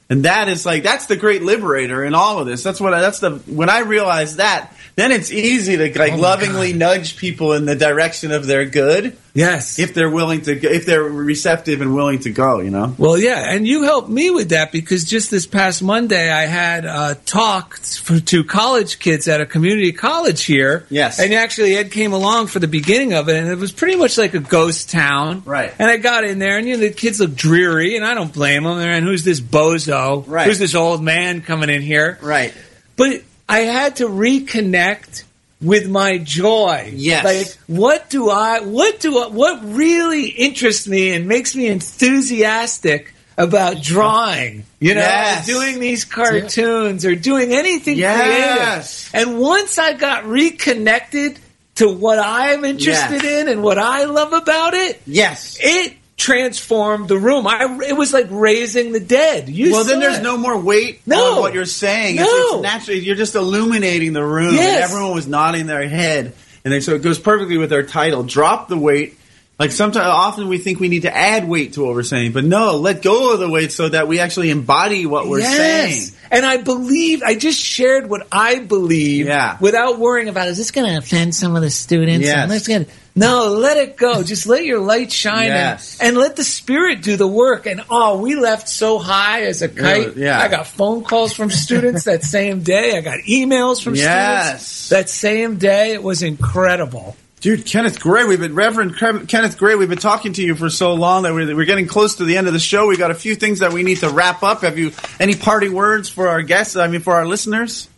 And that is like that's the great liberator in all of this. That's what I, that's the when I realize that, then it's easy to like Oh lovingly nudge people in the direction of their good. Yes. If they're willing to, go- if they're receptive and willing to go, you know. Well, yeah, and you helped me with that because just this past Monday I had uh, a talk for, to college kids at a community college here. Yes. And actually Ed came along for the beginning of it and it was pretty much like a ghost town. Right. And I got in there and you know the kids look dreary and I don't blame them. And who's this bozo? Right. Who's this old man coming in here? Right. But I had to reconnect with my joy. Yes. Like, what do I, what do I, what really interests me and makes me enthusiastic about drawing? You know, Yes. doing these cartoons or doing anything Yes. creative. And once I got reconnected to what I'm interested Yes. in and what I love about it, Yes. it transformed the room. I, it was like raising the dead. You well, then there's it. no more weight No. on what you're saying. No. it's naturally you're just illuminating the room. Yes. And everyone was nodding their head, and they, so it goes perfectly with our title. Drop the weight. Like sometimes, often we think we need to add weight to what we're saying, but no, let go of the weight so that we actually embody what we're saying. And I believe I just shared what I believe Yeah. without worrying about is this going to offend some of the students? Yes. And let's get no, let it go. just let your light shine Yes. and, and let the spirit do the work. And oh, we left so high as a kite. yeah. I got phone calls from students that same day. I got emails from Yes. students that same day. It was incredible. Dude, Kenneth Gray, we've been Reverend Cre- Kenneth Gray. We've been talking to you for so long that we're, we're getting close to the end of the show. We got a few things that we need to wrap up. Have you any parting words for our guests? I mean, for our listeners?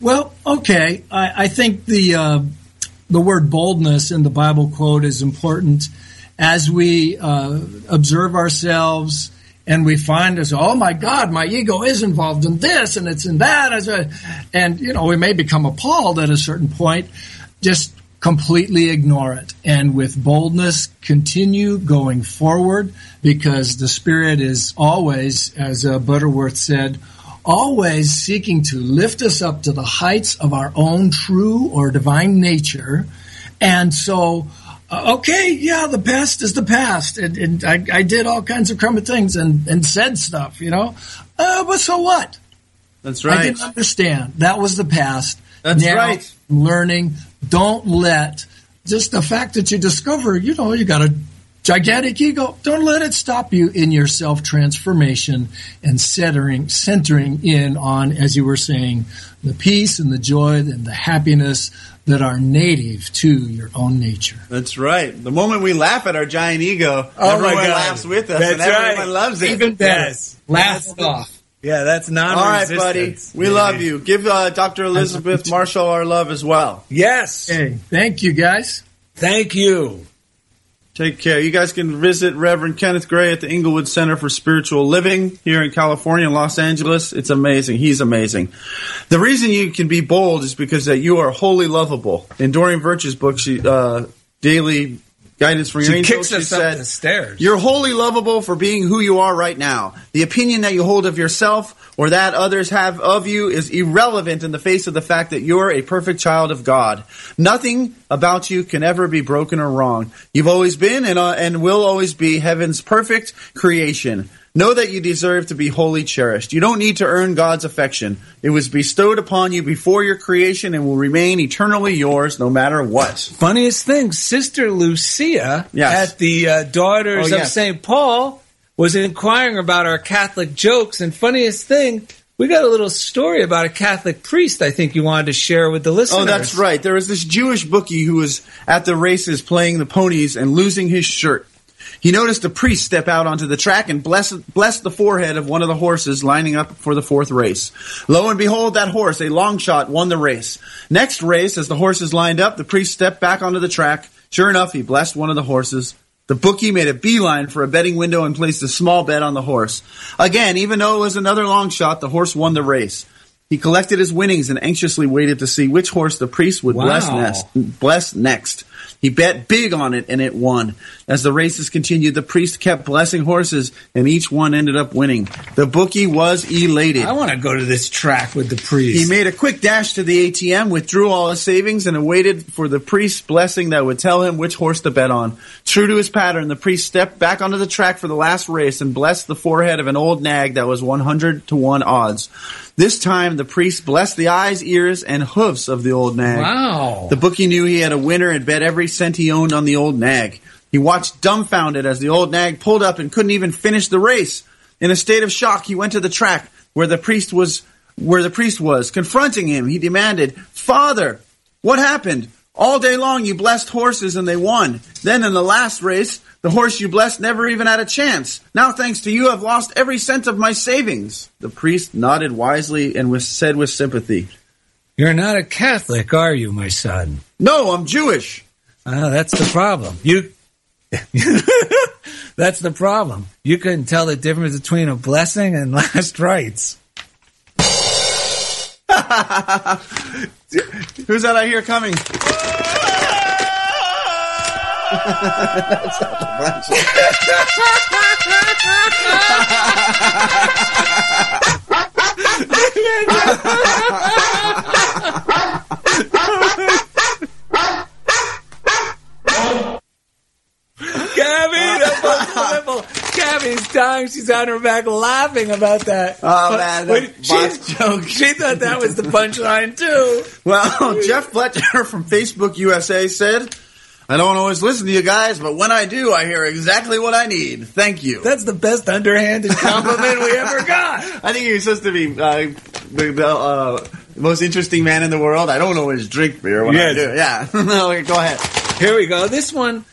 Well, okay. I, I think the uh, the word boldness in the Bible quote is important. As we uh, observe ourselves and we find us, oh my God, my ego is involved in this and it's in that, as and you know we may become appalled at a certain point. Just completely ignore it. And with boldness continue going forward because the spirit is always as uh, butterworth said always seeking to lift us up to the heights of our own true or divine nature. And so, uh, okay, yeah, the past is the past. And, and I, I did all kinds of crummy things and, and said stuff, you know. Uh, but so what? That's right. I didn't understand. That was the past. That's Now, right. I'm learning. Don't let just the fact that you discover, you know, you got a gigantic ego. Don't let it stop you in your self transformation and centering, centering in on, as you were saying, the peace and the joy and the happiness that are native to your own nature. That's right. The moment we laugh at our giant ego, Oh everyone laughs with us, That's and everyone right. loves it. Even better. Yes. Laugh it off. Yeah, that's non All right, buddy. We love you. Give uh, Dr. Elizabeth Marshall our love as well. Yes. Hey, thank you guys. Thank you. Take care. You guys can visit Reverend Kenneth Gray at the Inglewood Center for Spiritual Living here in California, Los Angeles. It's amazing. He's amazing. The reason you can be bold is because that you are wholly lovable. In Doreen Virtue's book, she uh, daily guidance from your She us she said, the stairs. You're wholly lovable for being who you are right now. The opinion that you hold of yourself or that others have of you is irrelevant in the face of the fact that you're a perfect child of God. Nothing about you can ever be broken or wrong. You've always been and, uh, and will always be heaven's perfect creation. Know that you deserve to be wholly cherished. You don't need to earn God's affection. It was bestowed upon you before your creation and will remain eternally yours no matter what. Funniest thing, Sister Lucia Yes. at the uh, Daughters Oh, of yes. St. Paul was inquiring about our Catholic jokes. And funniest thing, we got a little story about a Catholic priest I think you wanted to share with the listeners. Oh, that's right. There was this Jewish bookie who was at the races playing the ponies and losing his shirt. He noticed a priest step out onto the track and bless, bless the forehead of one of the horses lining up for the fourth race. Lo and behold, that horse, a long shot, won the race. Next race, as the horses lined up, the priest stepped back onto the track. Sure enough, he blessed one of the horses. The bookie made a beeline for a betting window and placed a small bet on the horse. Again, even though it was another long shot, the horse won the race. He collected his winnings and anxiously waited to see which horse the priest would bless next. Bless next. He bet big on it and it won. As the races continued, the priest kept blessing horses and each one ended up winning. The bookie was elated. I want to go to this track with the priest. He made a quick dash to the ATM, withdrew all his savings, and awaited for the priest's blessing that would tell him which horse to bet on. True to his pattern, the priest stepped back onto the track for the last race and blessed the forehead of an old nag that was 100 to 1 odds. This time, the priest blessed the eyes, ears, and hoofs of the old nag. Wow. The bookie knew he had a winner and bet every cent he owned on the old nag. He watched dumbfounded as the old nag pulled up and couldn't even finish the race. In a state of shock, he went to the track where the priest was where the priest was. Confronting him, he demanded, "Father, what happened? All day long you blessed horses and they won. Then in the last race, the horse you blessed never even had a chance. Now thanks to you I've lost every cent of my savings." The priest nodded wisely and was said with sympathy, You're not a Catholic, are you, my son? "No, I'm Jewish." Ah, that's the problem. You. that's the problem. You couldn't tell the difference between a blessing and last rites. Who's that I hear coming? Gabby, that's unbelievable. Gabby's dying. She's on her back laughing about that. Oh, man, Wait, that she, joke. she thought that was the punchline too. Well, Jeff Fletcher from Facebook USA said, I don't always listen to you guys, but when I do, I hear exactly what I need. Thank you. That's the best underhanded compliment we ever got. I think you're supposed to be uh, the, the uh, most interesting man in the world. I don't always drink beer when Yes. I do. Yeah. no, go ahead. Here we go. This one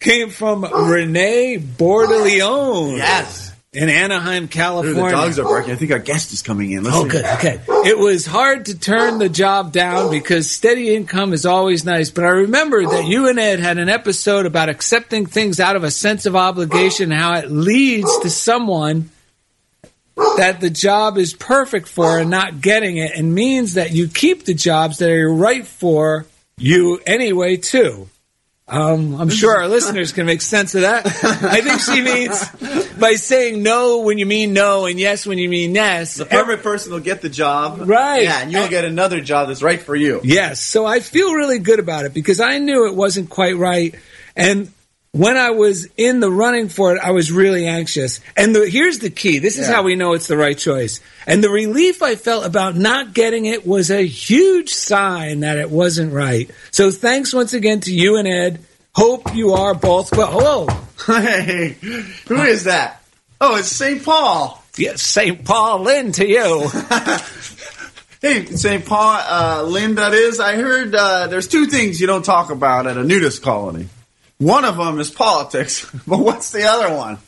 came from Renee Bordeleon. Yes. In Anaheim, California. the dogs are barking. I think our guest is coming in. Oh, good. Okay. It was hard to turn the job down because steady income is always nice. But I remember that you and Ed had an episode about accepting things out of a sense of obligation, how it leads to someone that the job is perfect for and not getting it, and means that you keep the jobs that are right for you anyway, too. Um, I'm sure our listeners can make sense of that. I think she means by saying no when you mean no and yes when you mean yes. The perfect person will get the job. Right. Yeah, and you'll get another job that's right for you. Yes. So I feel really good about it because I knew it wasn't quite right. And when I was in the running for it, I was really anxious. And the, here's the key. This is Yeah. how we know it's the right choice. And the relief I felt about not getting it was a huge sign that it wasn't right. So thanks once again to you and Ed. Hope you are both well. Hello. Hey, who is that? Oh, it's St. Paul. Yes, St. Paul Lynn to you. Hey, St. Paul, uh, Lynn, that is. I heard uh, there's two things you don't talk about at a nudist colony. One of them is politics, but what's the other one?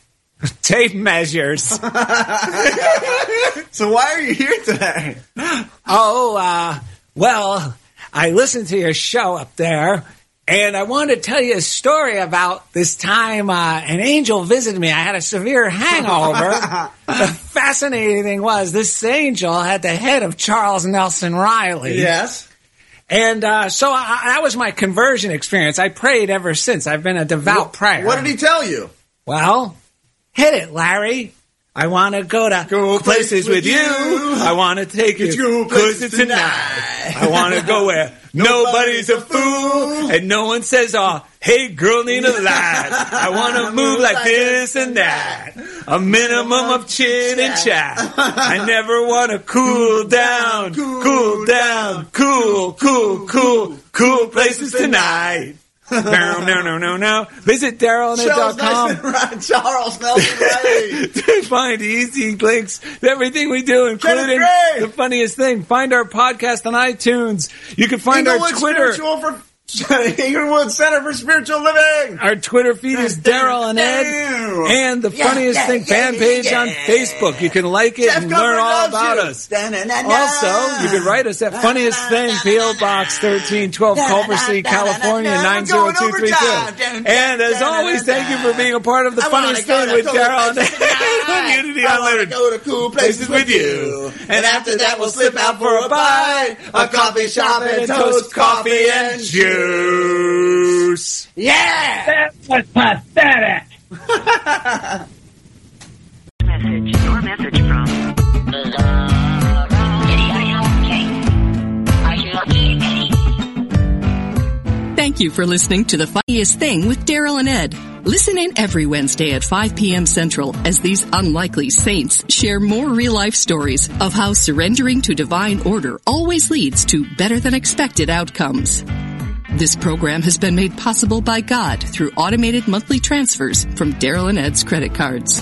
Tape measures. so why are you here today? Oh, uh, well, I listened to your show up there, and I wanted to tell you a story about this time uh, an angel visited me. I had a severe hangover. the fascinating thing was this angel had the head of Charles Nelson Reilly. Yes. And uh, so I, that was my conversion experience. I prayed ever since. I've been a devout prayer. What did he tell you? Well, hit it, Larry. I want to go to places with you. I want to take you Go closer places tonight. I want to go where nobody's a fool and no one says, "Oh, hey, girl, need a light." I want to move like this and that. A minimum of chin and chat. I never want to cool down, cool down, cool, cool, cool, cool places tonight. No, no, no, no, no. Visit Charles darylanded.com Nelson, Charles Nelson Reilly. to find easy links to everything we do, including the funniest thing. Find our podcast on iTunes. You can find our Inglewood Twitter. For Inglewood Center for Spiritual Living. Our Twitter feed is Daryl and Ed. and the Yeah, funniest yeah, thing yeah, fan page on Facebook. You can like it Jeff and learn all about you. us. Also, you can write us at funniest thing, PO Box thirteen twelve, Culver City, California nine zero two three two. And as always, thank you for being a part of the I funniest thing with Daryl and Unity I wanna Unlimited. go to cool places with you. And after that, we'll slip out for a bite, a coffee shop, and toast coffee and juice. Yeah! That was pathetic. message. Your message from. Thank you for listening to The Funniest Thing with Daryl and Ed. Listen in every Wednesday at 5 p.m. Central as these unlikely saints share more real life stories of how surrendering to divine order always leads to better than expected outcomes. This program has been made possible by God through automated monthly transfers from Daryl and Ed's credit cards.